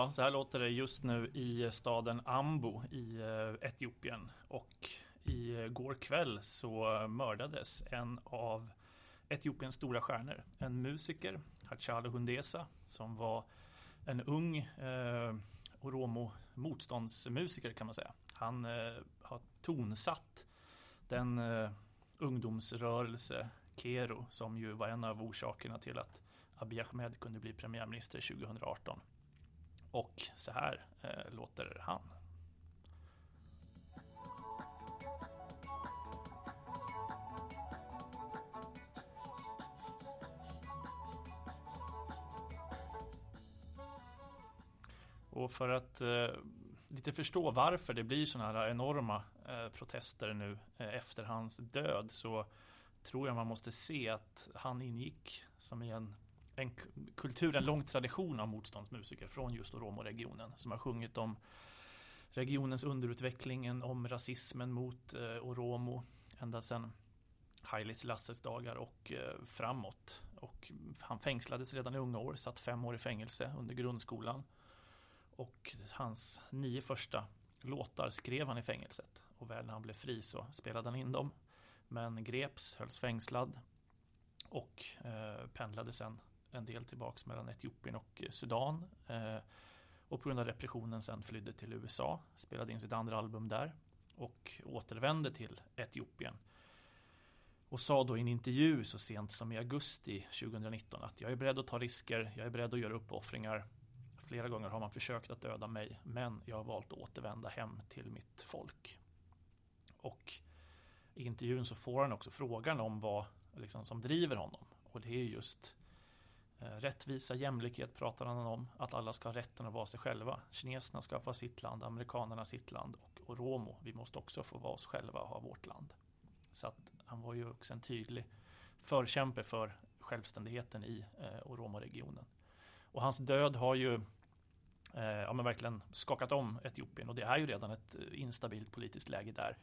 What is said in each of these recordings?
Ja, så här låter det just nu i staden Ambo i eh, Etiopien. Och i eh, går kväll så mördades en av Etiopiens stora stjärnor. En musiker, Hachalu Hundesa, som var en ung eh, Oromo motståndsmusiker kan man säga. Han eh, har tonsatt den eh, ungdomsrörelse Kero som ju var en av orsakerna till att Abiy Ahmed kunde bli premiärminister 2018. Och så här eh, låter han. Och för att eh, lite förstå varför det blir sådana här enorma eh, protester nu eh, efter hans död så tror jag man måste se att han ingick som i en, en kultur, en lång tradition av motståndsmusiker från just Oromo-regionen som har sjungit om regionens underutveckling, om rasismen mot eh, Oromo ända sedan Haile Selassies dagar och eh, framåt. Och han fängslades redan i unga år, satt fem år i fängelse under grundskolan. Och hans nio första låtar skrev han i fängelset. Och väl när han blev fri så spelade han in dem. Men greps, hölls fängslad och eh, pendlade sen en del tillbaks mellan Etiopien och eh, Sudan. Eh, och på grund av repressionen sen flydde till USA, spelade in sitt andra album där och återvände till Etiopien. Och sa då i en intervju så sent som i augusti 2019 att jag är beredd att ta risker, jag är beredd att göra uppoffringar Flera gånger har man försökt att döda mig men jag har valt att återvända hem till mitt folk. Och i intervjun så får han också frågan om vad liksom, som driver honom. Och det är just Eh, rättvisa, jämlikhet pratar han om. Att alla ska ha rätten att vara sig själva. Kineserna ska få sitt land, amerikanerna sitt land och Oromo, vi måste också få vara oss själva och ha vårt land. Så att han var ju också en tydlig förkämpe för självständigheten i eh, Oromo-regionen. Och hans död har ju eh, ja, men verkligen skakat om Etiopien och det är ju redan ett eh, instabilt politiskt läge där.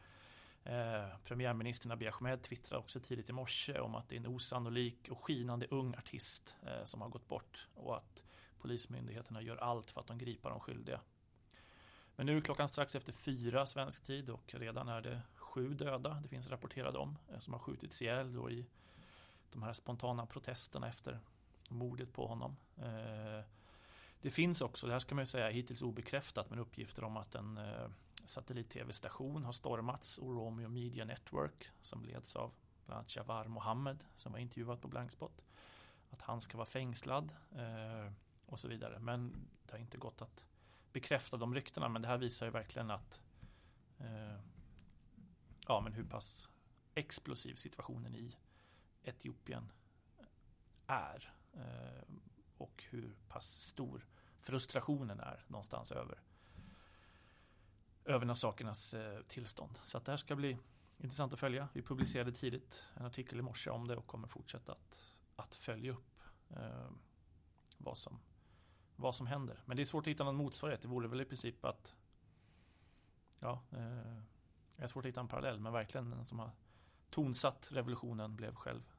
Eh, premiärministern Abiy Ahmed twittrade också tidigt i morse om att det är en osannolik och skinande ung artist eh, som har gått bort och att polismyndigheterna gör allt för att de gripa de skyldiga. Men nu är klockan strax efter fyra svensk tid och redan är det sju döda, det finns rapporterade om, eh, som har skjutits ihjäl då i de här spontana protesterna efter mordet på honom. Eh, det finns också, det här ska man ju säga hittills obekräftat, men uppgifter om att en eh, satellit-tv-station har stormats, Oromio Media Network, som leds av bland annat Jawar Mohammed, som var intervjuad på Blankspot. Att han ska vara fängslad eh, och så vidare. Men det har inte gått att bekräfta de ryktena, men det här visar ju verkligen att eh, ja, men hur pass explosiv situationen i Etiopien är. Eh, och hur pass stor frustrationen är någonstans över över sakernas eh, tillstånd. Så att det här ska bli intressant att följa. Vi publicerade tidigt en artikel i morse om det och kommer fortsätta att, att följa upp eh, vad, som, vad som händer. Men det är svårt att hitta någon motsvarighet. Det vore väl i princip att ja, eh, det är svårt att hitta en parallell men verkligen den som har tonsatt revolutionen blev själv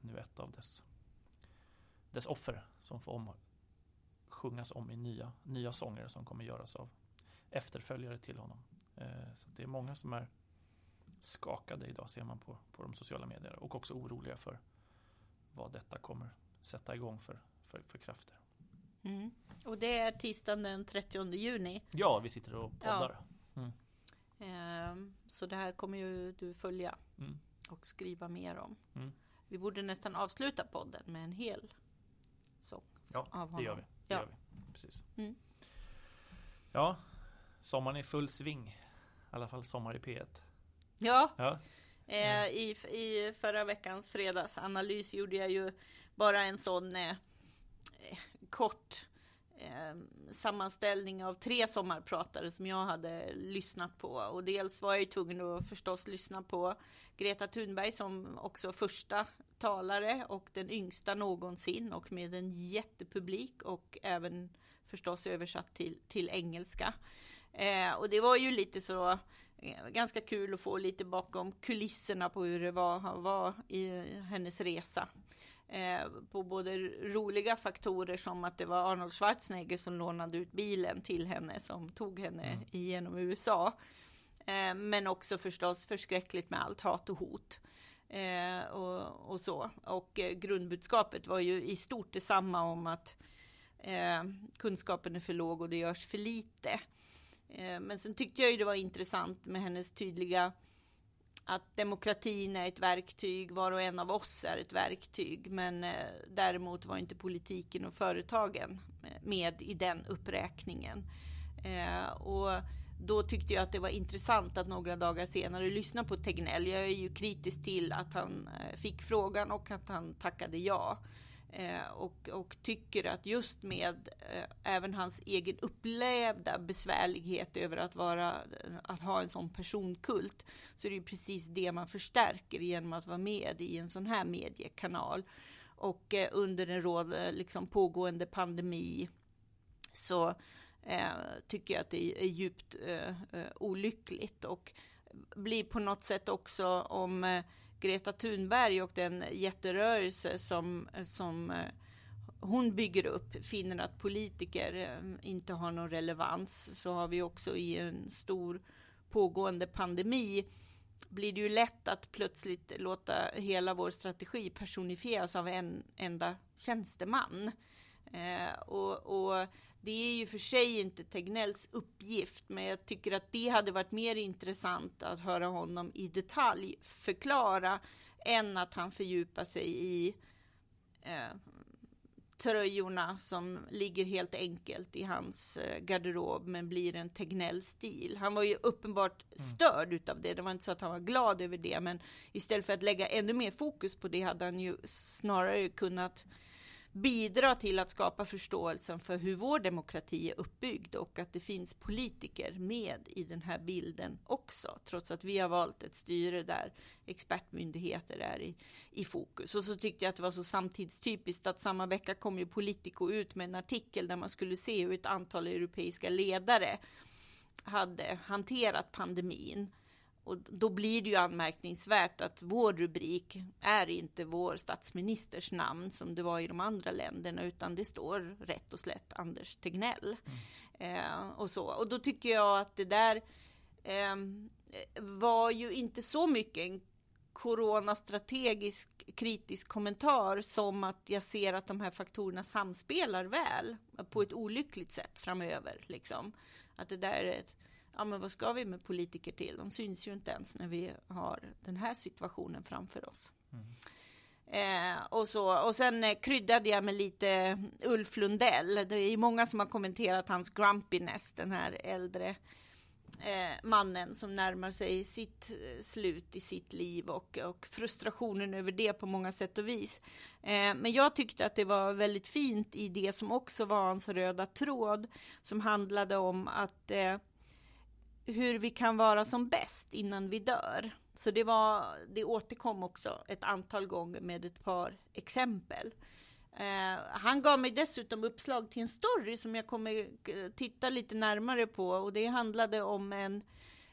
nu ett av dess dess offer som får om, sjungas om i nya, nya sånger som kommer göras av efterföljare till honom. Eh, så det är många som är skakade idag ser man på, på de sociala medierna och också oroliga för vad detta kommer sätta igång för, för, för krafter. Mm. Och det är tisdagen den 30 juni. Ja, vi sitter och poddar. Ja. Mm. Ehm, så det här kommer ju du följa mm. och skriva mer om. Mm. Vi borde nästan avsluta podden med en hel sång. Ja, det gör vi. Det ja. gör vi. Precis. Mm. Ja, sommaren är full sving. I alla fall sommar i P1. Ja. ja. Eh, i, I förra veckans fredagsanalys gjorde jag ju bara en sån eh, kort eh, sammanställning av tre sommarpratare som jag hade lyssnat på. Och dels var jag ju tvungen att förstås lyssna på Greta Thunberg som också första talare och den yngsta någonsin och med en jättepublik och även förstås översatt till, till engelska. Eh, och det var ju lite så eh, ganska kul att få lite bakom kulisserna på hur det var, var i hennes resa. Eh, på både roliga faktorer som att det var Arnold Schwarzenegger som lånade ut bilen till henne som tog henne mm. igenom USA. Eh, men också förstås förskräckligt med allt hat och hot. Eh, och, och, så. Och eh, grundbudskapet var ju i stort detsamma om att eh, kunskapen är för låg och det görs för lite. Eh, men sen tyckte jag ju det var intressant med hennes tydliga att demokratin är ett verktyg, var och en av oss är ett verktyg, men eh, däremot var inte politiken och företagen eh, med i den uppräkningen. Och då tyckte jag att det var intressant att några dagar senare lyssna på Tegnell. Jag är ju kritisk till att han fick frågan och att han tackade ja. Eh, och, och, tycker att just med eh, även hans egen upplevda besvärlighet över att, vara, att ha en sån personkult så är det ju precis det man förstärker genom att vara med i en sån här mediekanal. Och eh, under en råd, liksom pågående pandemi så eh, tycker jag att det är djupt eh, eh olyckligt och blir på något sätt också om eh, Greta Thunberg och den jätterörelse som, som eh, hon bygger upp finner att politiker eh, inte har någon relevans så har vi också i en stor pågående pandemi blir det ju lätt att plötsligt låta hela vår strategi personifieras av en enda tjänsteman. Eh, och, och, det är ju för sig inte Tegnells uppgift, men jag tycker att det hade varit mer intressant att höra honom i detalj förklara än att han fördjupar sig i eh, tröjorna som ligger helt enkelt i hans eh, garderob men blir en Tegnell-stil. Han var ju uppenbart mm. störd utav det. Det var inte så att han var glad över det, men istället för att lägga ännu mer fokus på det hade han ju snarare kunnat bidra till att skapa förståelsen för hur vår demokrati är uppbyggd och att det finns politiker med i den här bilden också, trots att vi har valt ett styre där expertmyndigheter är i, i fokus. Och så tyckte jag att det var så samtidstypiskt att samma vecka kom ju Politico ut med en artikel där man skulle se hur ett antal europeiska ledare hade hanterat pandemin och då blir det ju anmärkningsvärt att vår rubrik är inte vår statsministers namn som det var i de andra länderna, utan det står rätt och slätt Anders Tegnell. Mm. Eh, och, så. och då tycker jag att det där eh, var ju inte så mycket en coronastrategisk kritisk kommentar som att jag ser att de här faktorerna samspelar väl på ett olyckligt sätt framöver. Liksom. Att det där är ett ja men vad ska vi med politiker till? De syns ju inte ens när vi har den här situationen framför oss. Mm. Eh, och, så, och sen eh, kryddade jag med lite Ulf Lundell. Det är många som har kommenterat hans grumpiness, den här äldre eh, mannen som närmar sig sitt eh, slut i sitt liv och, och frustrationen över det på många sätt och vis. Eh, men jag tyckte att det var väldigt fint i det som också var hans röda tråd som handlade om att eh, hur vi kan vara som bäst innan vi dör. Så det, var, det återkom också ett antal gånger med ett par exempel. Eh, han gav mig dessutom uppslag till en story som jag kommer eh, titta lite närmare på och det handlade om en,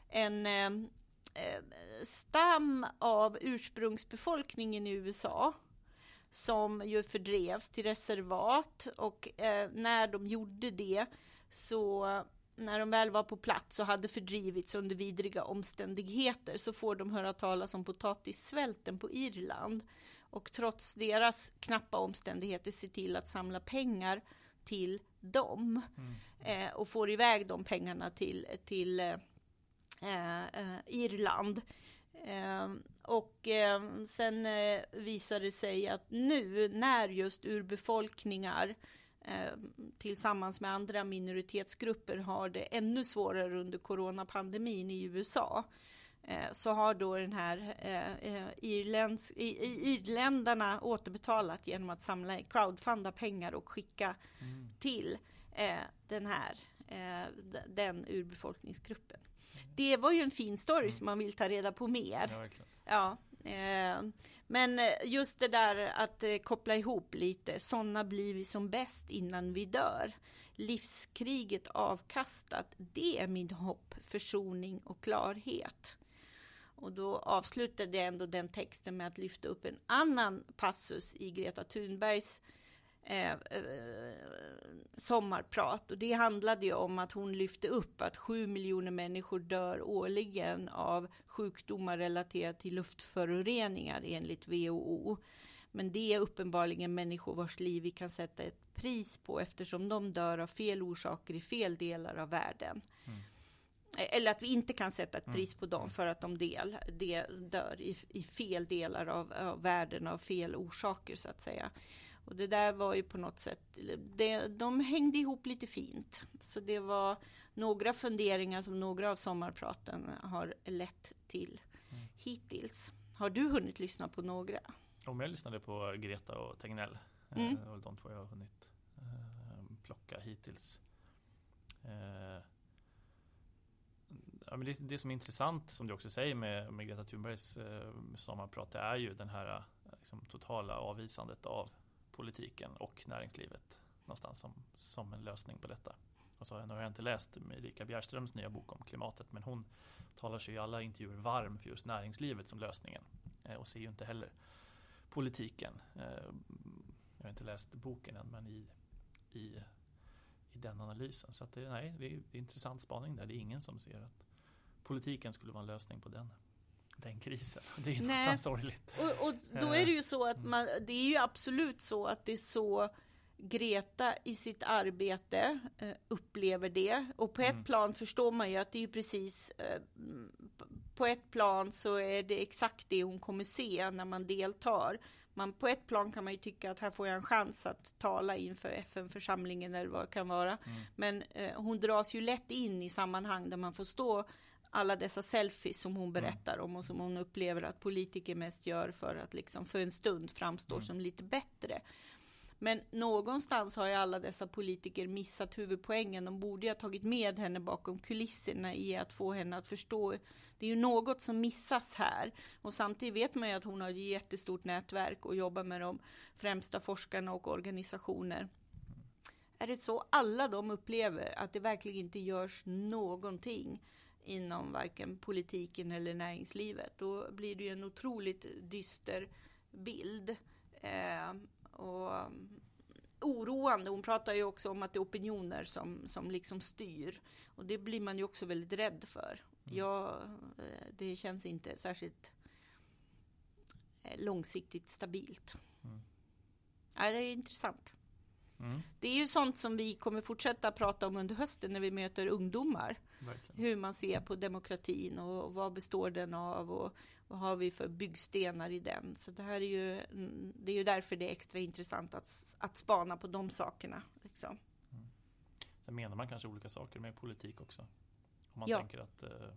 en eh, eh stam av ursprungsbefolkningen i USA som ju fördrevs till reservat och eh, när de gjorde det så när de väl var på plats och hade fördrivits under vidriga omständigheter så får de höra talas om potatissvälten på Irland. Och trots deras knappa omständigheter se till att samla pengar till dem. Mm. Eh, och får iväg de pengarna till, till eh, eh, Irland. Eh, och eh, sen eh, visar det sig att nu när just urbefolkningar tillsammans med andra minoritetsgrupper har det ännu svårare under coronapandemin i USA eh, så har då den här eh, irländsk, irländarna återbetalat genom att samla crowdfunda pengar och skicka mm. till den här den urbefolkningsgruppen. Mm. Det var ju en fin story mm. som man vill ta reda på mer. Ja, ja Eh, Eh, men eh, just det där att eh, koppla ihop lite, sådana blir vi som bäst innan vi dör. Livskriget avkastat, det är min hopp, försoning och klarhet. Och då avslutade jag ändå den texten med att lyfta upp en annan passus i Greta Thunbergs eh, eh, sommarprat. Och det handlade ju om att hon lyfte upp att sju miljoner människor dör årligen av sjukdomar relaterade till luftföroreningar enligt WHO. Men det är uppenbarligen människor vars liv vi kan sätta ett pris på eftersom de dör av fel orsaker i fel delar av världen. Mm. Eller att vi inte kan sätta ett mm. pris på dem för att de del, del dör i, i fel delar av, av världen av fel orsaker så att säga. Och det där var ju på något sätt, det, de hängde ihop lite fint. Så det var några funderingar som några av sommarpraten har lett till mm. hittills. Har du hunnit lyssna på några? Om jag lyssnade på Greta och Tegnell. Eh, mm. Var de två jag har hunnit eh, plocka hittills. Eh, ja, men det, det som är intressant, som du också säger med, med Greta Thunbergs eh, sommarprat, det är ju den här liksom, totala avvisandet av politiken och näringslivet någonstans som, som en lösning på detta. Och så har jag inte läst Erika Bjärströms nya bok om klimatet, men hon talar sig i alla intervjuer varm för just näringslivet som lösningen eh, och ser ju inte heller politiken. Eh, jag har inte läst boken än, men i, i, i den analysen. Så att det, nej, det är, det är intressant spaning där. Det är ingen som ser att politiken skulle vara en lösning på den den krisen. Det är nästan sorgligt. Och, och, då är det ju så att mm. man, det är ju absolut så att det är så Greta i sitt arbete eh, upplever det. Och på ett mm. plan förstår man ju att det är precis eh, på ett plan så är det exakt det hon kommer se när man deltar. Man, på ett plan kan man ju tycka att här får jag en chans att tala inför FN-församlingen eller vad det kan vara. Mm. Men eh, hon dras ju lätt in i sammanhang där man får stå alla dessa selfies som hon mm. berättar om och som hon upplever att politiker mest gör för att liksom för en stund framstå mm. som lite bättre. Men någonstans har ju alla dessa politiker missat huvudpoängen. De borde ju ha tagit med henne bakom kulisserna i att få henne att förstå. Det är ju något som missas här. Och samtidigt vet man ju att hon har ett jättestort nätverk och jobbar med de främsta forskarna och organisationer. Är det så alla de upplever att det verkligen inte görs någonting? Inom varken politiken eller näringslivet. Då blir det ju en otroligt dyster bild. Eh, och mm, oroande. Hon pratar ju också om att det är opinioner som, som liksom styr. Och det blir man ju också väldigt rädd för. Mm. Ja, eh, det känns inte särskilt eh, långsiktigt stabilt. Mm. Ja, det är intressant. Mm. Det är ju sånt som vi kommer fortsätta prata om under hösten när vi möter ungdomar. Verkligen. Hur man ser på demokratin och vad består den av och vad har vi för byggstenar i den. Så det här är ju, det är ju därför det är extra intressant att, att spana på de sakerna. Liksom. Mm. Sen menar man kanske olika saker med politik också. Om man ja. tänker att eh,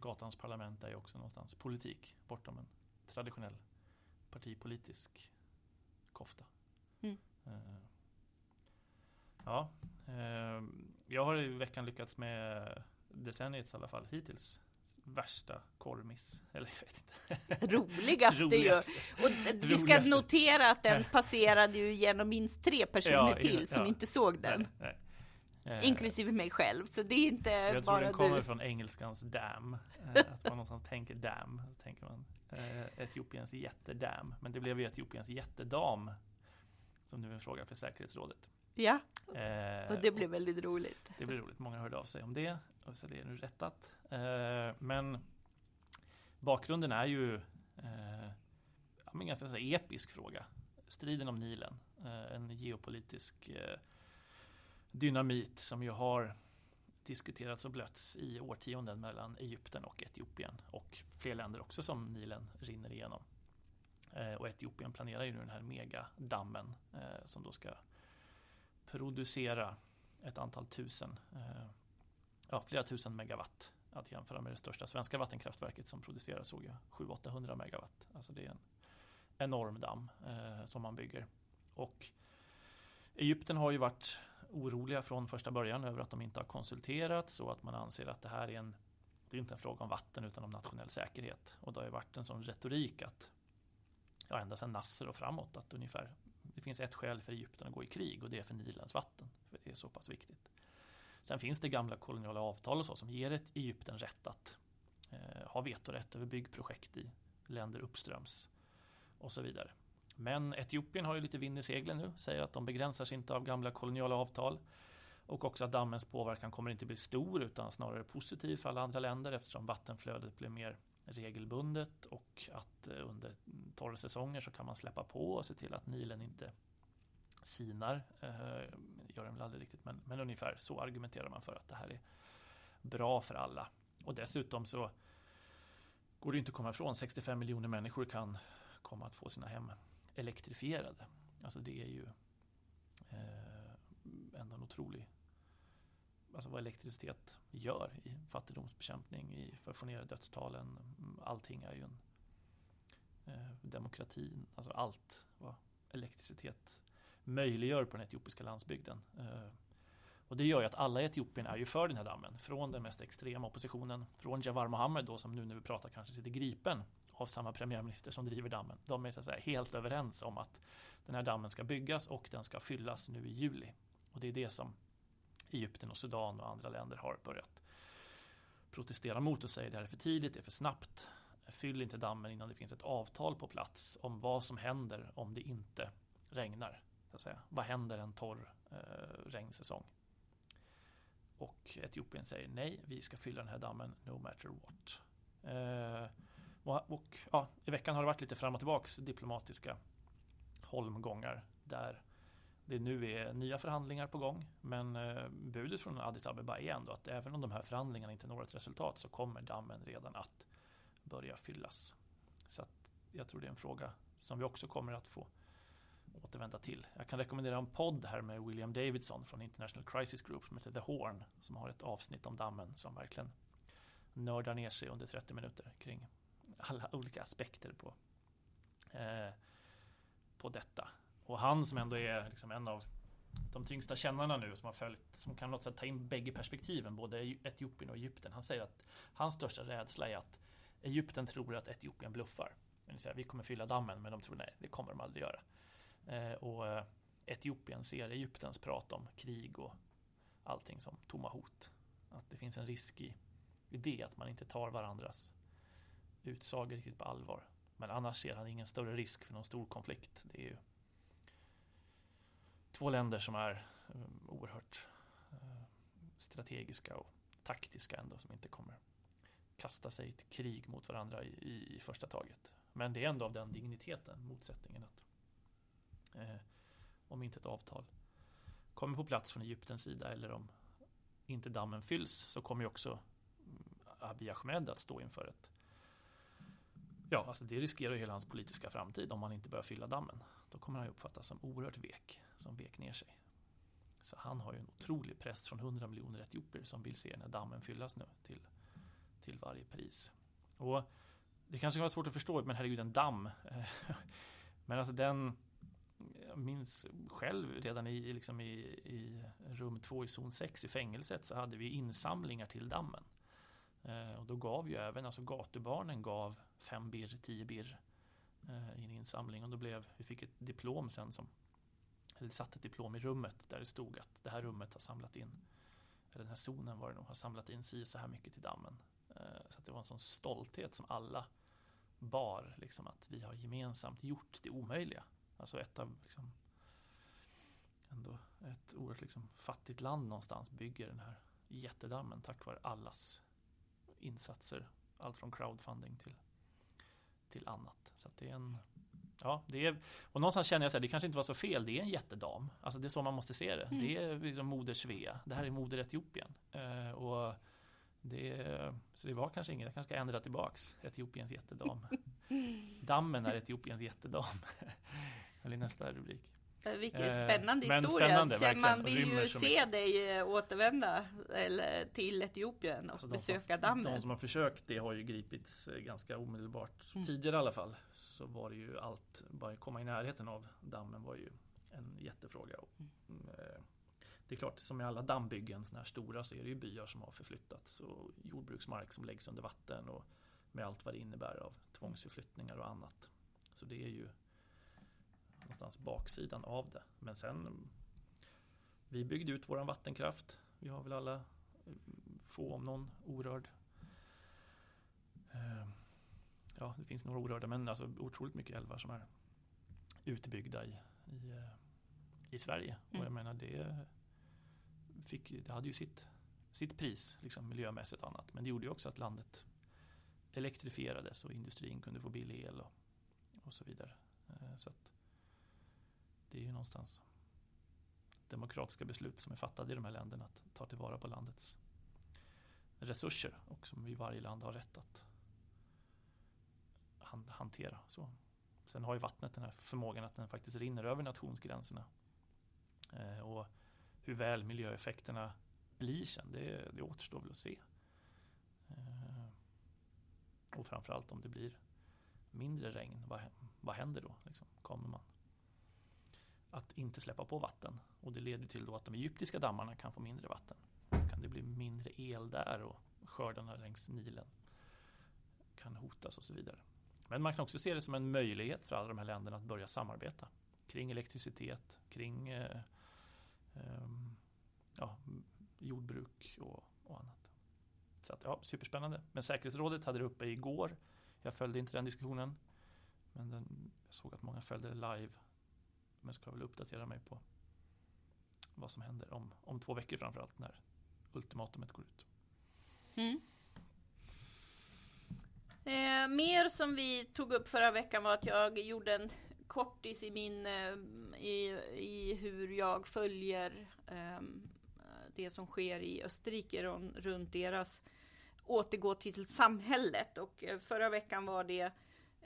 gatans parlament är ju också någonstans politik bortom en traditionell partipolitisk kofta. Mm. Eh, ja, eh, jag har i veckan lyckats med decenniets i alla fall hittills värsta korvmiss. Eller jag vet inte. Roligaste, Roligaste. ju. Och vi ska notera att den passerade ju genom minst tre personer ja, till som ja. inte såg den. Nej, nej. Eh, Inklusive mig själv, så det är inte jag bara Jag tror den kommer från engelskans dam. Att man någonstans tänker dam, så tänker man Etiopiens jättedam. Men det blev ju Etiopiens jättedam som nu är en fråga för säkerhetsrådet. Ja, eh, och det blev väldigt roligt. Det blev roligt. Många hörde av sig om det. Och så det är nu rättat. Eh, men bakgrunden är ju eh, en ganska så episk fråga. Striden om Nilen. Eh, en geopolitisk eh, dynamit som ju har diskuterats och blötts i årtionden mellan Egypten och Etiopien och fler länder också som Nilen rinner igenom. Eh, och Etiopien planerar ju nu den här megadammen eh, som då ska producera ett antal tusen, eh, ja, flera tusen megawatt. Att jämföra med det största svenska vattenkraftverket som producerar såg jag 700-800 megawatt. Alltså det är en enorm damm eh, som man bygger. Och Egypten har ju varit oroliga från första början över att de inte har konsulterats och att man anser att det här är en det är inte en fråga om vatten utan om nationell säkerhet. Och det har ju varit en sån retorik att ja, ända sedan Nasser och framåt att ungefär det finns ett skäl för Egypten att gå i krig och det är för Nilens vatten. För det är så pass viktigt. Sen finns det gamla koloniala avtal och så som ger ett Egypten rätt att eh, ha vetorätt över byggprojekt i länder uppströms och så vidare. Men Etiopien har ju lite vind i seglen nu, säger att de begränsar sig inte av gamla koloniala avtal och också att dammens påverkan kommer inte bli stor utan snarare positiv för alla andra länder eftersom vattenflödet blir mer regelbundet och att eh, under torra säsonger så kan man släppa på och se till att Nilen inte sinar. Eh, gör den väl aldrig riktigt, men, men ungefär så argumenterar man för att det här är bra för alla. Och dessutom så går det inte att komma ifrån 65 miljoner människor kan komma att få sina hem elektrifierade. Alltså det är ju eh, ändå en otrolig alltså vad elektricitet gör i fattigdomsbekämpning, i, för att få ner dödstalen. Mm, allting är ju en eh, demokratin, alltså allt vad elektricitet möjliggör på den etiopiska landsbygden. Eh, och det gör ju att alla i Etiopien är ju för den här dammen. Från den mest extrema oppositionen, från Jawar Mohammed då som nu när vi pratar kanske sitter gripen av samma premiärminister som driver dammen. De är så att säga helt överens om att den här dammen ska byggas och den ska fyllas nu i juli. Och det är det som Egypten och Sudan och andra länder har börjat protestera mot och säger att det här är för tidigt, det är för snabbt. Fyll inte dammen innan det finns ett avtal på plats om vad som händer om det inte regnar. Så att säga. Vad händer en torr eh, regnsäsong? Och Etiopien säger nej, vi ska fylla den här dammen no matter what. Eh, och, och ja, I veckan har det varit lite fram och tillbaks diplomatiska holmgångar där det nu är nya förhandlingar på gång. Men eh, budet från Addis Abeba är ändå att även om de här förhandlingarna inte når ett resultat så kommer dammen redan att börja fyllas. Så jag tror det är en fråga som vi också kommer att få återvända till. Jag kan rekommendera en podd här med William Davidson från International Crisis Group som heter The Horn som har ett avsnitt om dammen som verkligen nördar ner sig under 30 minuter kring alla olika aspekter på, eh, på detta. Och han som ändå är liksom en av de tyngsta kännarna nu som har följt, som kan något sätt ta in bägge perspektiven, både Etiopien och Egypten. Han säger att hans största rädsla är att Egypten tror att Etiopien bluffar. Säga, vi kommer fylla dammen, men de tror nej, det kommer de aldrig göra. Eh, och eh, Etiopien ser Egyptens prat om krig och allting som tomma hot. Att det finns en risk i, i det, att man inte tar varandras utsagor riktigt på allvar. Men annars ser han ingen större risk för någon stor konflikt. Det är ju två länder som är eh, oerhört eh, strategiska och taktiska ändå som inte kommer kasta sig till krig mot varandra i, i första taget. Men det är ändå av den digniteten, motsättningen att eh, om inte ett avtal kommer på plats från Egyptens sida eller om inte dammen fylls så kommer ju också mm, Abiy Ahmed att stå inför ett Ja, alltså det riskerar ju hela hans politiska framtid om han inte börjar fylla dammen. Då kommer han ju uppfattas som oerhört vek, som vek ner sig. Så han har ju en otrolig press från 100 miljoner etiopier som vill se den här dammen fyllas nu till, till varje pris. Och det kanske kan vara svårt att förstå, men herregud en damm. men alltså den, jag minns själv redan i, liksom i, i rum 2 i zon 6 i fängelset så hade vi insamlingar till dammen. Eh, och då gav ju även, alltså gatubarnen gav 5 birr, 10 birr eh, i en insamling. Och då blev, vi fick ett diplom sen som, eller satt ett diplom i rummet där det stod att det här rummet har samlat in, eller den här zonen var det nog, har samlat in si så här mycket till dammen. Eh, så det var en sån stolthet som alla bar, liksom att vi har gemensamt gjort det omöjliga. Alltså ett av, liksom, ändå ett oerhört liksom fattigt land någonstans bygger den här jättedammen tack vare allas insatser. Allt från crowdfunding till, till annat. Så det är en Ja, det är, och någonstans känner jag att det kanske inte var så fel. Det är en jättedam. Alltså det är så man måste se det. Mm. Det är liksom moder Svea. Det här är moder Etiopien. Uh, och det, så det var kanske inget. Jag kanske ska ändra tillbaks. Etiopiens jättedam. Dammen är Etiopiens jättedam. Blir nästa rubrik. Vilken eh, spännande eh, historia. Spännande, Man vill ju se dig eh, återvända eller, till Etiopien och alltså besöka de som, dammen. De som har försökt det har ju gripits eh, ganska omedelbart. Mm. Tidigare i alla fall så var det ju allt, bara komma i närheten av dammen var ju en jättefråga. Mm. mm det är klart, som i alla dammbyggen, såna här stora, så är det ju byar som har förflyttats och jordbruksmark som läggs under vatten och med allt vad det innebär av tvångsförflyttningar och annat. Så det är ju någonstans baksidan av det. Men sen vi byggde ut våran vattenkraft. Vi har väl alla få om någon orörd eh, ja, det finns några orörda, men alltså otroligt mycket älvar som är utbyggda i, i, eh, i Sverige. Mm. Och jag mm. menar det, fick, det hade ju sitt, sitt pris, liksom miljömässigt och annat. Men det gjorde ju också att landet elektrifierades och industrin kunde få billig el och, och så vidare. Eh, så att det är ju någonstans demokratiska beslut som är fattade i de här länderna att ta tillvara på landets resurser och som vi varje land har rätt att hantera. Så. Sen har ju vattnet den här förmågan att den faktiskt rinner över nationsgränserna. Eh, och hur väl miljöeffekterna blir sen, det, det återstår väl att se. Eh, och framförallt om det blir mindre regn, vad, vad händer då? Liksom, kommer man att inte släppa på vatten? Och det leder till då att de egyptiska dammarna kan få mindre vatten. Då kan det bli mindre el där och skördarna längs Nilen kan hotas och så vidare. Men man kan också se det som en möjlighet för alla de här länderna att börja samarbeta kring elektricitet, kring eh, eh, ja, jordbruk och, och, annat. Så att, ja, superspännande. Men säkerhetsrådet hade det uppe igår. Jag följde inte den diskussionen. Men den, jag såg att många följde det live. Men ska väl uppdatera mig på vad som händer om, om två veckor framförallt när ultimatumet går ut. Mm. Eh, mer som vi tog upp förra veckan var att jag gjorde en kortis i min eh, i, i hur jag följer eh, det som sker i Österrike runt deras återgå till samhället och eh, förra veckan var det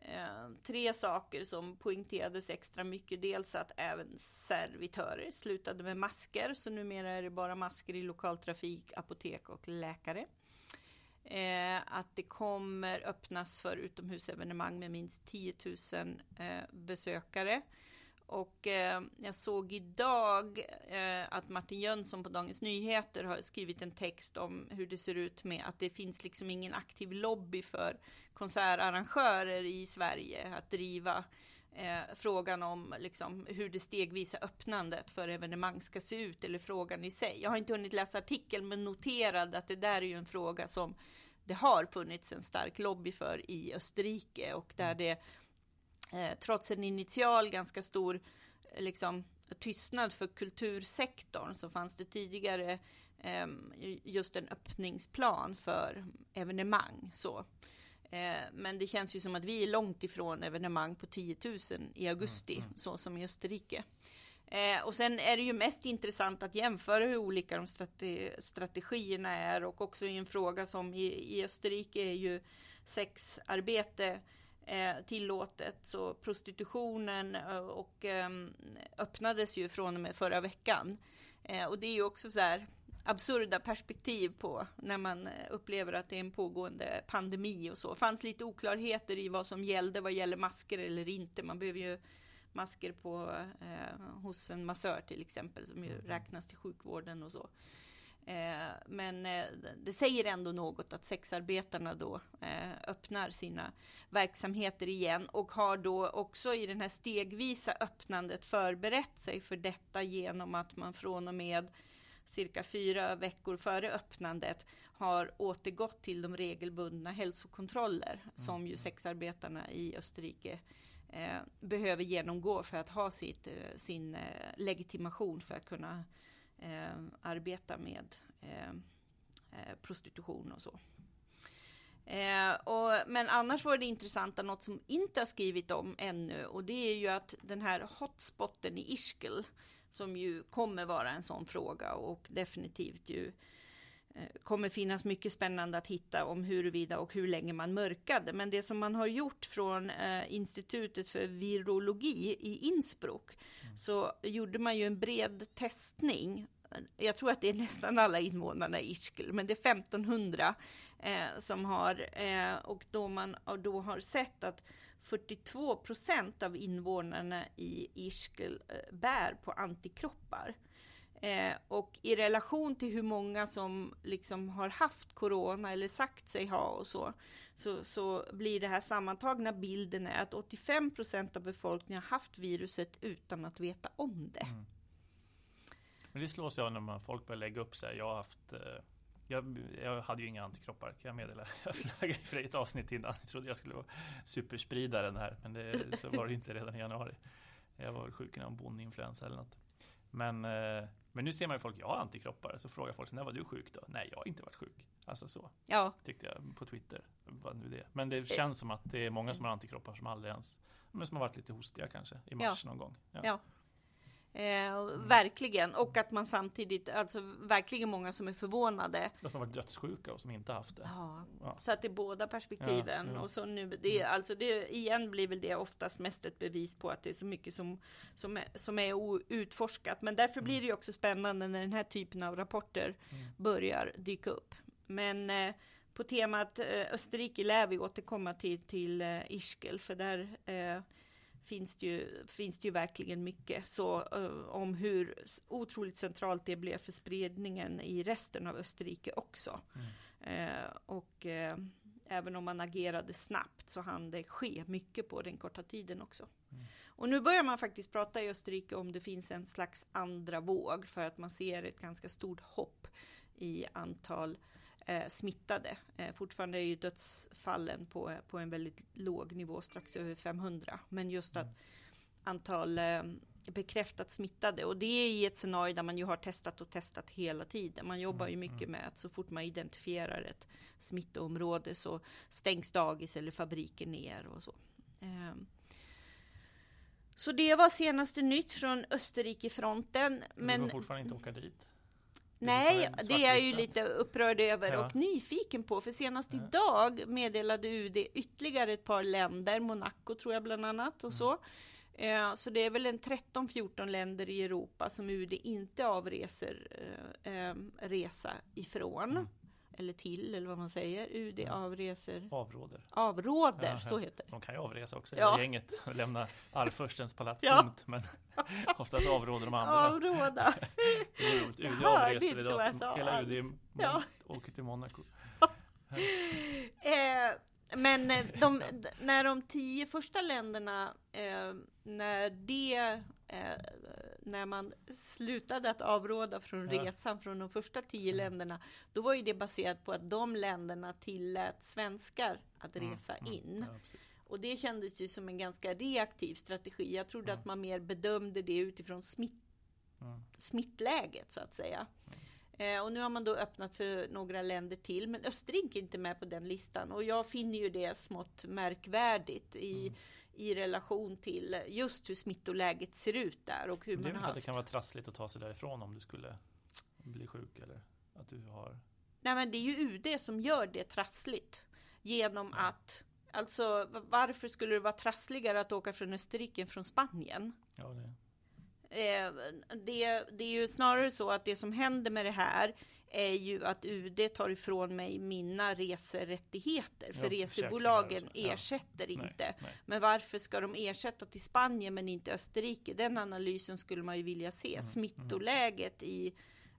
eh, tre saker som poängterades extra mycket. Dels att även servitörer slutade med masker, så numera är det bara masker i lokaltrafik, apotek och läkare. Eh, att det kommer öppnas för utomhusevenemang med minst 10 000 eh, besökare. Och eh, jag såg idag eh, att Martin Jönsson på Dagens Nyheter har skrivit en text om hur det ser ut med att det finns liksom ingen aktiv lobby för konsertarrangörer i Sverige att driva eh, frågan om liksom, hur det stegvisa öppnandet för evenemang ska se ut eller frågan i sig. Jag har inte hunnit läsa artikeln men noterade att det där är ju en fråga som det har funnits en stark lobby för i Österrike och där mm. det eh, trots en initial ganska stor liksom, tystnad för kultursektorn så fanns det tidigare eh, just en öppningsplan för evenemang. Så. Eh, men det känns ju som att vi är långt ifrån evenemang på 10 000 i augusti, mm, mm. så som i Österrike. Eh, och sen är det ju mest intressant att jämföra hur olika de strate strategierna är och också i en fråga som i, i Österrike är ju sexarbete tillåtet. Så prostitutionen eh, och eh, öppnades ju från och med förra veckan. Eh, och det är ju också så här absurda perspektiv på när man eh, upplever att det är en pågående pandemi och så. Fanns lite oklarheter i vad som gällde vad gäller masker eller inte. Man behöver ju masker på eh, hos en massör till exempel som ju mm. räknas till sjukvården och så. Eh, men eh, det säger ändå något att sexarbetarna då eh, öppnar sina verksamheter igen och har då också i den här stegvisa öppnandet förberett sig för detta genom att man från och med cirka fyra veckor före öppnandet har återgått till de regelbundna hälsokontroller mm. som ju mm. sexarbetarna i Österrike eh, behöver genomgå för att ha sitt, sin legitimation för att kunna eh, arbeta med eh, eh prostitution och så. Eh, och, men annars var det intressanta, något som inte har skrivit om ännu, och det är ju att den här hotspoten i Ischgl, som ju kommer vara en sån fråga och definitivt ju Eh, kommer finnas mycket spännande att hitta om huruvida och hur länge man mörkade. Men det som man har gjort från eh, Institutet för virologi i Innsbruck mm. så gjorde man ju en bred testning. Jag tror att det är nästan alla invånarna i Ischgl, men det är 1500 eh, som har eh, och då man och då har sett att 42 procent av invånarna i Ischgl eh, bär på antikroppar. Eh, och i relation till hur många som liksom har haft corona eller sagt sig ha och så, så, så blir det här sammantagna bilden är att 85 procent av befolkningen har haft viruset utan att veta om det. Mm. Men det slås jag när man, folk börjar lägga upp sig. Jag har haft eh, jag, jag, hade ju inga antikroppar kan jag meddela. Jag flaggade för ett avsnitt innan. Jag trodde jag skulle vara superspridaren här. Men det, så var det inte redan i januari. Jag var sjuk i någon bondinfluensa eller något. Men, eh, men nu ser man ju folk, jag har antikroppar. Så frågar folk, när var du sjuk då? Nej, jag har inte varit sjuk. Alltså så. Ja. Tyckte jag på Twitter. Vad nu det. Men det känns som att det är många som har antikroppar som aldrig ens, men som har varit lite hostiga kanske i mars ja. någon gång. Ja. ja. Eh, mm. Verkligen, och att man samtidigt, alltså verkligen många som är förvånade. De som har varit dödssjuka och som inte haft det. Ja, ja. Så att det är båda perspektiven. Ja, och så nu, det, är, alltså det, igen blir väl det oftast mest ett bevis på att det är så mycket som, som, är, som är outforskat. Men därför mm. blir det ju också spännande när den här typen av rapporter mm. börjar dyka upp. Men eh, på temat eh, Österrike lär vi återkomma till, till eh, Ischgl, för där eh, finns det ju, finns det ju verkligen mycket så, uh, om hur otroligt centralt det blev för spridningen i resten av Österrike också. Mm. Uh, och uh, även om man agerade snabbt så hann det ske mycket på den korta tiden också. Mm. Och nu börjar man faktiskt prata i Österrike om det finns en slags andra våg för att man ser ett ganska stort hopp i antal eh, smittade. Eh, fortfarande är ju dödsfallen på, på en väldigt låg nivå, strax över 500. Men just att antal eh, bekräftat smittade och det är i ett scenario där man ju har testat och testat hela tiden. Man jobbar ju mm, mycket mm. med att så fort man identifierar ett smittområde så stängs dagis eller fabriker ner och så. Ehm, så det var senaste nytt från Österrike-fronten. Men du får fortfarande inte åka dit? Nej, det är jag ju lite upprörd över ja. och nyfiken på. För senast ja. idag meddelade UD ytterligare ett par länder, Monaco tror jag bland annat och mm. så. Eh, så det är väl en 13-14 länder i Europa som UD inte avreser eh, eh, resa ifrån. Mm eller till, eller vad man säger. UD ja. avreser. Avråder. Avråder, ja, så heter det. De kan ju avresa också, ja. gänget, och lämna arvfurstens palats ja. tomt. Men oftast avråder de andra. Avråda. det är roligt. UD avreser idag. Hela UD ja. åker till Monaco. eh, men eh, de, när de tio första länderna, eh, när det eh, när man slutade att avråda från ja. resan från de första tio mm. länderna, då var ju det baserat på att de länderna tillät svenskar att mm, resa mm. in. Ja, och det kändes ju som en ganska reaktiv strategi. Jag trodde att man mer bedömde det utifrån smitt, smittläget så att säga. Eh, och nu har man då öppnat för några länder till, men Österrike är inte med på den listan. Och jag finner ju det smått märkvärdigt i mm i relation till just hur smittoläget ser ut där och hur man har haft. Det kan vara trassligt att ta sig därifrån om du skulle bli sjuk eller att du har. Nej, men det är ju UD som gör det trassligt genom ja. att Alltså varför skulle det vara trassligare att åka från Österrike än från Spanien? Ja, det. Eh, det, det är ju snarare så att det som händer med det här är ju att UD tar ifrån mig mina reserättigheter. För ja, resebolagen ersätter ja. inte. Nej, nej. Men varför ska de ersätta till Spanien men inte Österrike? Den analysen skulle man ju vilja se. Mm, mm. Smittoläget mm. i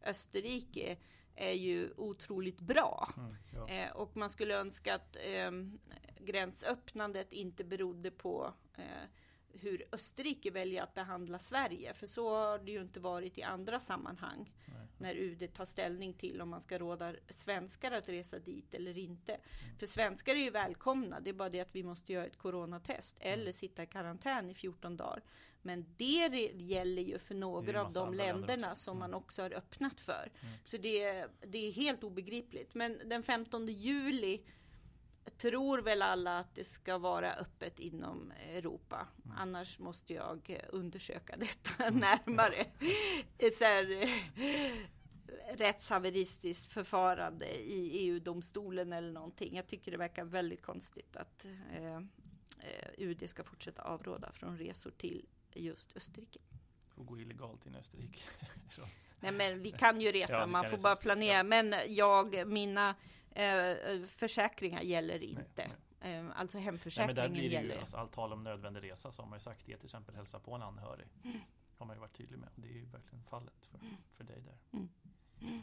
Österrike är ju otroligt bra. Mm, ja. eh, och man skulle önska att eh, gränsöppnandet inte berodde på eh, hur Österrike väljer att behandla Sverige. För så har det ju inte varit i andra sammanhang när UD tar ställning till om man ska råda svenskar att resa dit eller inte. Mm. För svenskar är ju välkomna, det är bara det att vi måste göra ett coronatest mm. eller sitta i karantän i 14 dagar. Men det gäller ju för några av de länderna som mm. man också har öppnat för. Mm. Så det, det är helt obegripligt. Men den 15 juli tror väl alla att det ska vara öppet inom Europa. Mm. Annars måste jag undersöka detta mm. närmare. Så här, rättshaveristiskt förfarande i EU-domstolen eller någonting. Jag tycker det verkar väldigt konstigt att eh, eh UD ska fortsätta avråda från resor till just Österrike. Får gå illegalt in i Österrike. Nej men vi kan ju resa, ja, man får bara planera. Men jag, mina Eh, försäkringar gäller inte. Nej, nej. Eh, alltså hemförsäkringen nej, men där blir det gäller. Ju, alltså, allt tal om nödvändig resa så har man ju sagt det till exempel hälsa på en anhörig. Mm. Har man ju varit tydlig med. Det är ju verkligen fallet för, mm. för dig där. Mm. mm.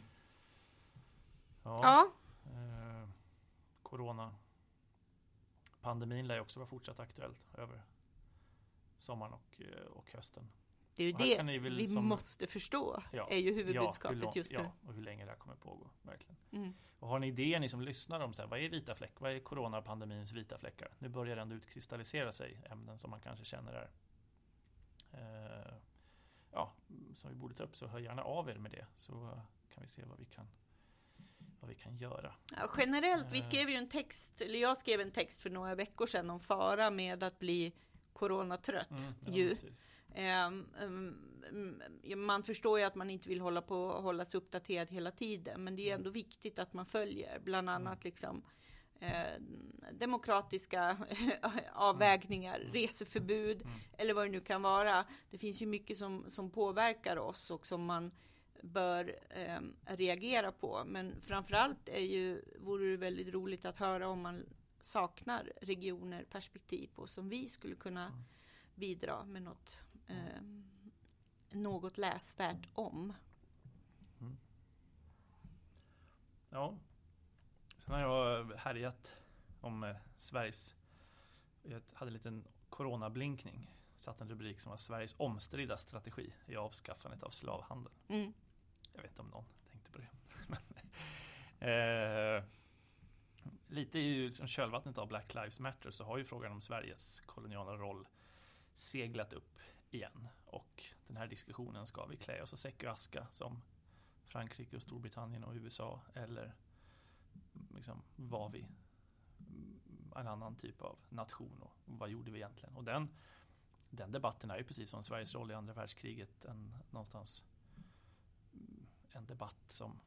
Ja. ja. Eh, corona. Pandemin lär ju också vara fortsatt aktuellt över sommaren och, eh, och hösten. Det är ju det vi som, måste förstå, ja, är ju huvudbudskapet ja, lång, just nu. Ja, och hur länge det här kommer pågå, verkligen. Mm. Och har ni idéer, ni som lyssnar, om så här, vad är vita fläck? Vad är coronapandemins vita fläckar? Nu börjar det ändå utkristallisera sig ämnen som man kanske känner är eh, ja, som vi borde ta upp, så hör gärna av er med det, så kan vi se vad vi kan vad vi kan göra. Ja, generellt, vi eh. skrev ju en text, eller jag skrev en text för några veckor sedan om fara med att bli coronatrött. Mm, ja, ju. Um, um, man förstår ju att man inte vill hålla på och hålla sig uppdaterad hela tiden, men det är mm. ändå viktigt att man följer, bland mm. annat liksom eh, demokratiska avvägningar, mm. reseförbud mm. eller vad det nu kan vara. Det finns ju mycket som, som påverkar oss och som man bör eh, reagera på. Men framförallt är ju, vore det väldigt roligt att höra om man saknar regioner perspektiv på som vi skulle kunna bidra med något, eh, något läsvärt om. Mm. Ja, sen har jag härjat om eh, Sveriges, jag hade en liten coronablinkning, satt en rubrik som var Sveriges omstridda strategi i avskaffandet av slavhandel. Mm. Jag vet inte om någon tänkte på det. eh, lite i som kölvattnet av Black Lives Matter så har ju frågan om Sveriges koloniala roll seglat upp igen. Och den här diskussionen ska vi klä oss och säck och aska som Frankrike och Storbritannien och USA eller liksom var vi en annan typ av nation och vad gjorde vi egentligen? Och den, den debatten är ju precis som Sveriges roll i andra världskriget en, någonstans en debatt som,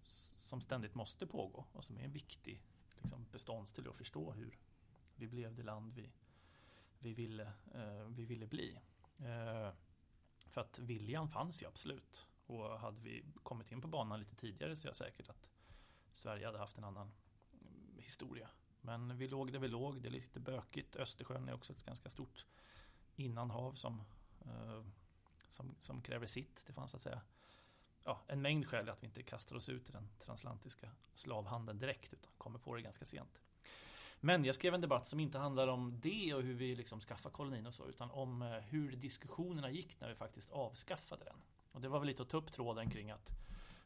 som ständigt måste pågå och som är en viktig liksom, beståndsdel att förstå hur vi blev det land vi, vi, ville, eh, vi ville bli. Eh, för att viljan fanns ju absolut. Och hade vi kommit in på banan lite tidigare så är jag säkert att Sverige hade haft en annan mm, historia. Men vi låg där vi låg, det är lite bökigt. Östersjön är också ett ganska stort innanhav som, eh, som, som kräver sitt. Det fanns att säga ja, en mängd skäl att vi inte kastar oss ut i den transatlantiska slavhandeln direkt utan kommer på det ganska sent. Men jag skrev en debatt som inte handlar om det och hur vi liksom skaffar kolonin och så utan om eh, hur diskussionerna gick när vi faktiskt avskaffade den. Och det var väl lite att ta upp tråden kring att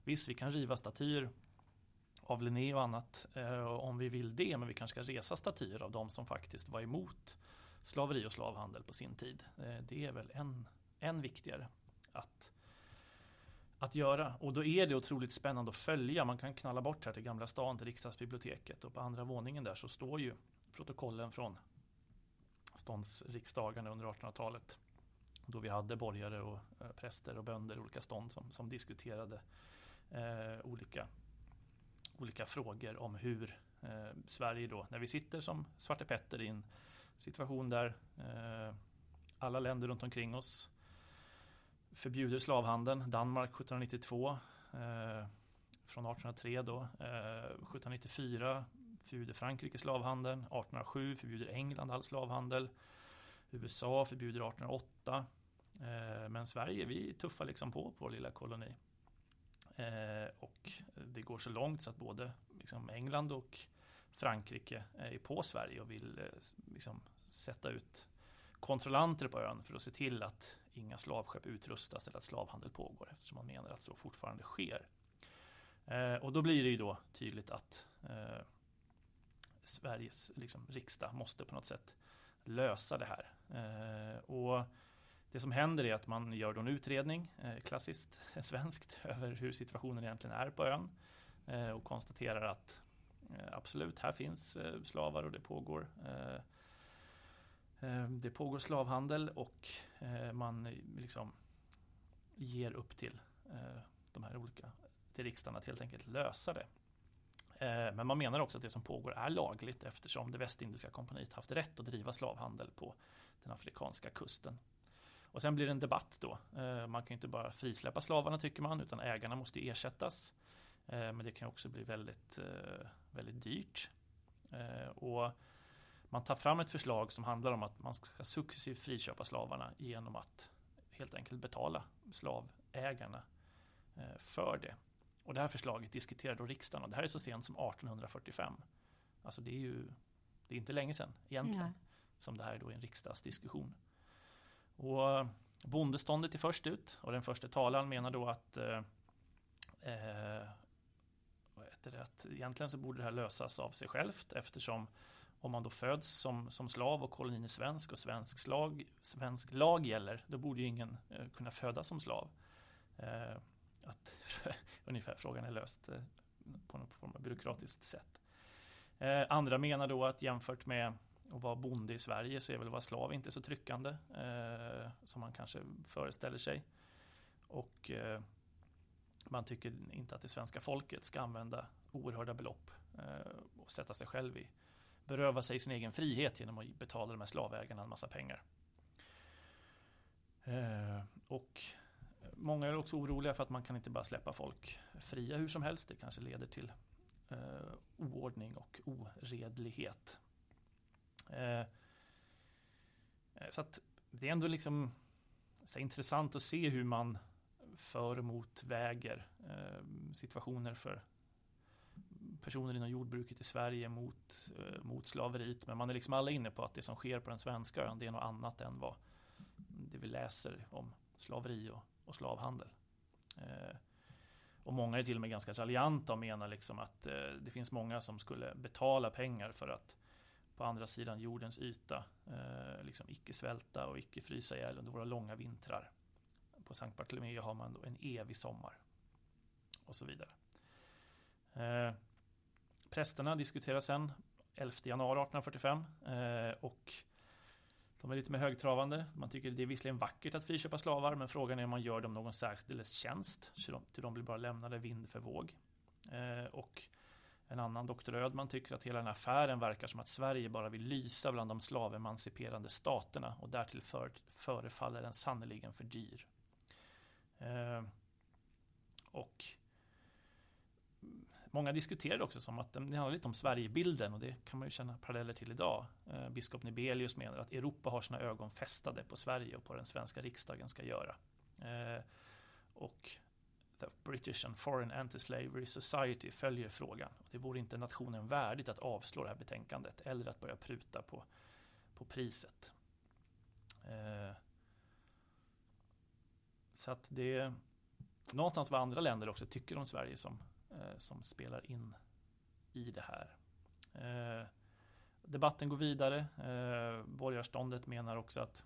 visst, vi kan riva statyer av Linné och annat eh, om vi vill det, men vi kanske ska resa statyer av de som faktiskt var emot slaveri och slavhandel på sin tid. Eh, det är väl än, en viktigare att att göra. Och då är det otroligt spännande att följa. Man kan knalla bort här till Gamla stan, till riksdagsbiblioteket och på andra våningen där så står ju protokollen från ståndsriksdagarna under 1800-talet. Då vi hade borgare och eh, präster och bönder i olika stånd som, som diskuterade eh, olika, olika frågor om hur eh, Sverige då, när vi sitter som Svarte Petter i en situation där eh, alla länder runt omkring oss förbjuder slavhandeln. Danmark 1792. Eh, från 1803 då. Eh, 1794 förbjuder Frankrike slavhandeln. 1807 förbjuder England all slavhandel. USA förbjuder 1808. Eh, men Sverige, vi tuffar liksom på på vår lilla koloni. Eh, och det går så långt så att både liksom England och Frankrike är på Sverige och vill eh, liksom sätta ut kontrollanter på ön för att se till att inga slavskepp utrustas eller att slavhandel pågår eftersom man menar att så fortfarande sker. Eh, och då blir det ju då tydligt att eh, Sveriges liksom, riksdag måste på något sätt lösa det här. Eh, och det som händer är att man gör en utredning, eh, klassiskt svenskt, över hur situationen egentligen är på ön eh, och konstaterar att eh, absolut, här finns eh, slavar och det pågår Eh, Eh, det pågår slavhandel och eh, man liksom ger upp till eh, de här olika till riksdagen att helt enkelt lösa det. Men man menar också att det som pågår är lagligt eftersom det västindiska kompaniet haft rätt att driva slavhandel på den afrikanska kusten. Och sen blir det en debatt då. Man kan inte bara frisläppa slavarna tycker man, utan ägarna måste ersättas. Men det kan också bli väldigt, väldigt dyrt. Och man tar fram ett förslag som handlar om att man ska successivt friköpa slavarna genom att helt enkelt betala slavägarna eh, för det. Och det här förslaget diskuterar då riksdagen och det här är så sent som 1845. Alltså det är ju det är inte länge sedan egentligen Nej. som det här är då är en riksdagsdiskussion. Och bondeståndet är först ut och den första talaren menar då att eh, eh, vad heter det, att egentligen så borde det här lösas av sig självt eftersom om man då föds som, som slav och kolonin är svensk och svensk, slag, svensk lag gäller, då borde ju ingen eh, kunna födas som slav. Eh, att ungefär frågan är löst eh, på något form av byråkratiskt sätt. Eh, andra menar då att jämfört med att vara bonde i Sverige så är väl att vara slav inte så tryckande eh, som man kanske föreställer sig. Och eh, man tycker inte att det svenska folket ska använda oerhörda belopp eh, och sätta sig själv i beröva sig sin egen frihet genom att betala de här slavägarna en massa pengar. Eh, och Många är också oroliga för att man kan inte bara släppa folk fria hur som helst. Det kanske leder till eh, oordning och oredlighet. Eh, så att det är ändå liksom så intressant att se hur man för och motväger eh, situationer för personer inom jordbruket i Sverige mot, eh, mot slaveriet. Men man är liksom alla inne på att det som sker på den svenska ön det är något annat än vad det vi läser om slaveri och och slavhandel. Eh, och många är till och med ganska raljanta och menar liksom att eh, det finns många som skulle betala pengar för att på andra sidan jordens yta eh, liksom icke svälta och icke frysa ihjäl under våra långa vintrar. På Sankt Bartolomeo har man då en evig sommar. Och så vidare. Eh, Prästerna diskuterar sen 11 januari 1845 eh, och de är lite mer högtravande. Man tycker det är visserligen vackert att friköpa slavar, men frågan är om man gör dem någon särskild tjänst. De, till de blir bara lämnade vind för våg. Eh, och en annan doktor Ödman tycker att hela den här affären verkar som att Sverige bara vill lysa bland de slavemanciperande staterna och därtill för, förefaller den sannerligen för dyr. Eh, och Många diskuterade också som att det handlar lite om Sverigebilden och det kan man ju känna paralleller till idag. Eh, biskop Nibelius menar att Europa har sina ögon fästade på Sverige och på den svenska riksdagen ska göra. Eh, och The British and Foreign Anti-Slavery Society följer frågan. Det vore inte nationen värdigt att avslå det här betänkandet eller att börja pruta på, på priset. Eh, så att det någonstans vad andra länder också tycker om Sverige som Eh, som spelar in i det här. Eh, debatten går vidare. Eh, borgarståndet menar också att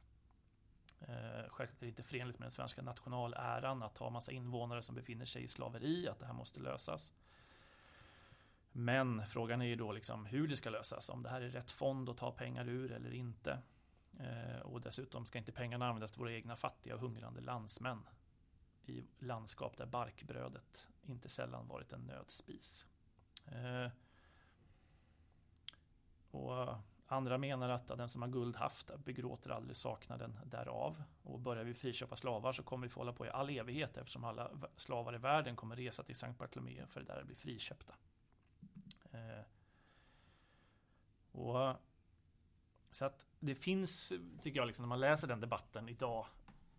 eh, självklart är det inte förenligt med den svenska nationaläran att ha massa invånare som befinner sig i slaveri, att det här måste lösas. Men frågan är ju då liksom hur det ska lösas, om det här är rätt fond att ta pengar ur eller inte. Eh, och dessutom ska inte pengarna användas till våra egna fattiga och hungrande landsmän i landskap där barkbrödet inte sällan varit en nödspis. Eh, och andra menar att den som har guld haft begråter aldrig saknaden därav. Och börjar vi friköpa slavar så kommer vi få hålla på i all evighet eftersom alla slavar i världen kommer resa till Sankt Bartolomé för det där bli friköpta. Eh, och så att det finns, tycker jag, liksom, när man läser den debatten idag,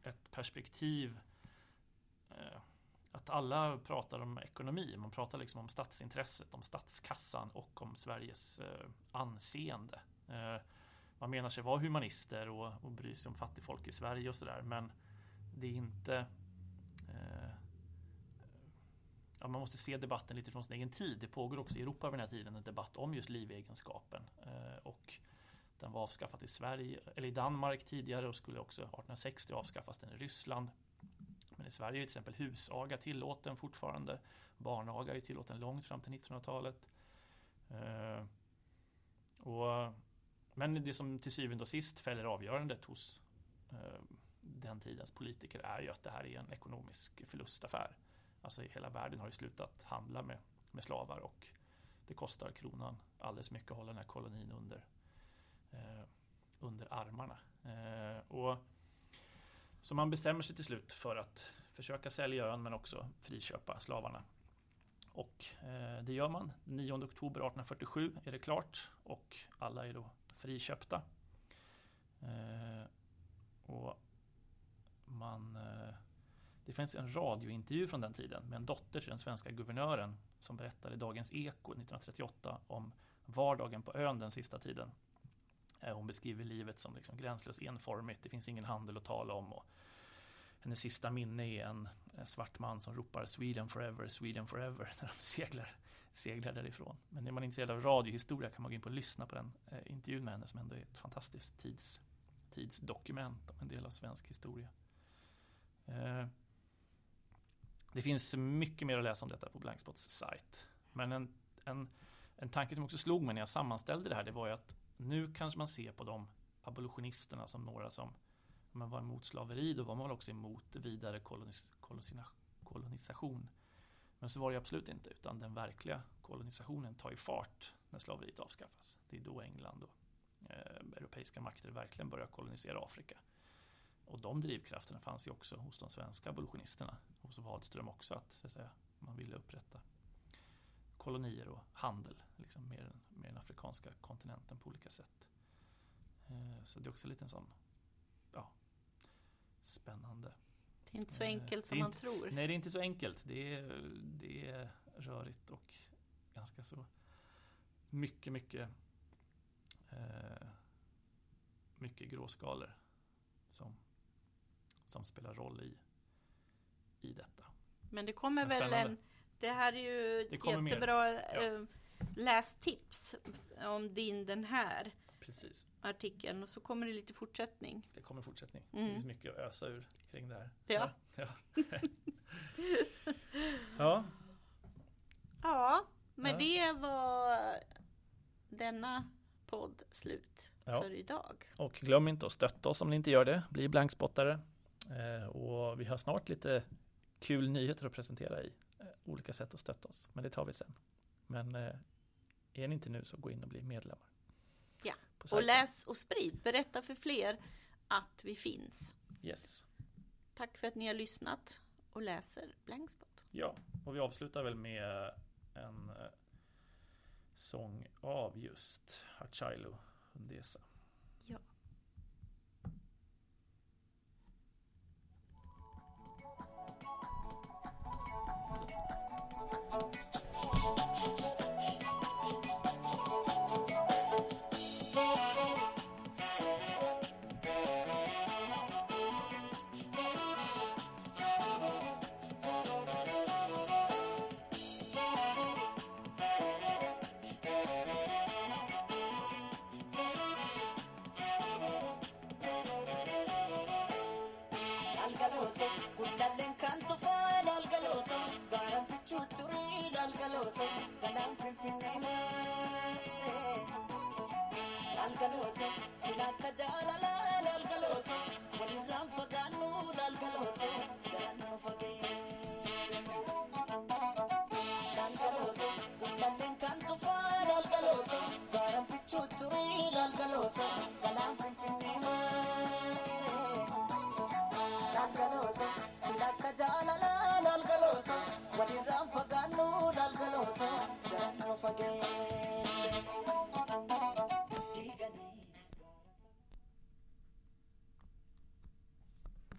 ett perspektiv eh, att alla pratar om ekonomi. Man pratar liksom om statsintresset, om statskassan och om Sveriges eh, anseende. Eh, man menar sig vara humanister och, och bry sig om fattigfolk i Sverige och sådär. Men det är inte eh, ja, man måste se debatten lite från sin egen tid. Det pågår också i Europa vid den här tiden en debatt om just livegenskapen. Eh, och den var avskaffad i Sverige, eller i Danmark tidigare och skulle också 1860 avskaffas den i Ryssland. Men i Sverige är till exempel husaga tillåten fortfarande. Barnaga är tillåten långt fram till 1900-talet. Eh, och, men det som till syvende och sist fäller avgörandet hos eh, den tidens politiker är ju att det här är en ekonomisk förlustaffär. Alltså hela världen har ju slutat handla med, med slavar och det kostar kronan alldeles mycket att hålla den här kolonin under, eh, under armarna. Eh, och så man bestämmer sig till slut för att försöka sälja ön men också friköpa slavarna. Och eh, det gör man. 9 oktober 1847 är det klart och alla är då friköpta. Eh, och man, eh, det finns en radiointervju från den tiden med en dotter till den svenska guvernören som berättade i Dagens Eko 1938 om vardagen på ön den sista tiden. Eh, hon beskriver livet som liksom gränslöst enformigt, det finns ingen handel att tala om. Och hennes sista minne är en, svart man som ropar Sweden forever, Sweden forever när de seglar, seglar därifrån. Men är man intresserad av radiohistoria kan man gå in på och lyssna på den eh, intervjun med henne som ändå är ett fantastiskt tids, tidsdokument om en del av svensk historia. Eh, det finns mycket mer att läsa om detta på Blankspots sajt. Men en, en, en tanke som också slog mig när jag sammanställde det här, det var ju att nu kanske man ser på de abolitionisterna som några som man var emot slaveri, då var man väl också emot vidare kolonis, kolonisation. Men så var det absolut inte, utan den verkliga kolonisationen tar ju fart när slaveriet avskaffas. Det är då England och eh, europeiska makter verkligen börjar kolonisera Afrika. Och de drivkrafterna fanns ju också hos de svenska abolitionisterna, hos Wadström också, att, så att säga, man ville upprätta kolonier och handel liksom, med, den, med den afrikanska kontinenten på olika sätt. Eh, så det är också lite en sån ja, spännande. Det är inte så eh, enkelt som man tror. Nej, det är inte så enkelt. Det är, det är rörigt och ganska så mycket, mycket eh, mycket gråskalor som, som spelar roll i, i detta. Men det kommer Men väl en... Det här är ju ett jättebra ja. Eh, lästips om din den här Precis. artikeln och så kommer det lite fortsättning. Det kommer fortsättning. Mm. Det finns mycket att ösa ur kring det här. Ja. Ja, ja. ja. men ja. det var denna podd slut ja. för idag. Och glöm inte att stötta oss om ni inte gör det. Bli blankspottare. Eh, och vi har snart lite kul nyheter att presentera i olika sätt att stötta oss. Men det tar vi sen. Men eh, är ni inte nu så gå in och bli medlemmar. Ja, och läs och sprid. Berätta för fler att vi finns. Yes. Tack för att ni har lyssnat och läser Blankspot. Ja, och vi avslutar väl med en eh, sång av just Hachailo Hundesa. laalgalooto siin akka jaalalaa laalgalooto walirraan fagaannu laalgalooto jaannu fageesse. Laalgalooto guddalleen kan tufaa laalgalooto baaraan bichuu turii laalgalooto galaan finfinnee maase. Laalgalooto siin akka jaalalaa laalgalooto walirraan fagaannu laalgalooto jaannu fageesse.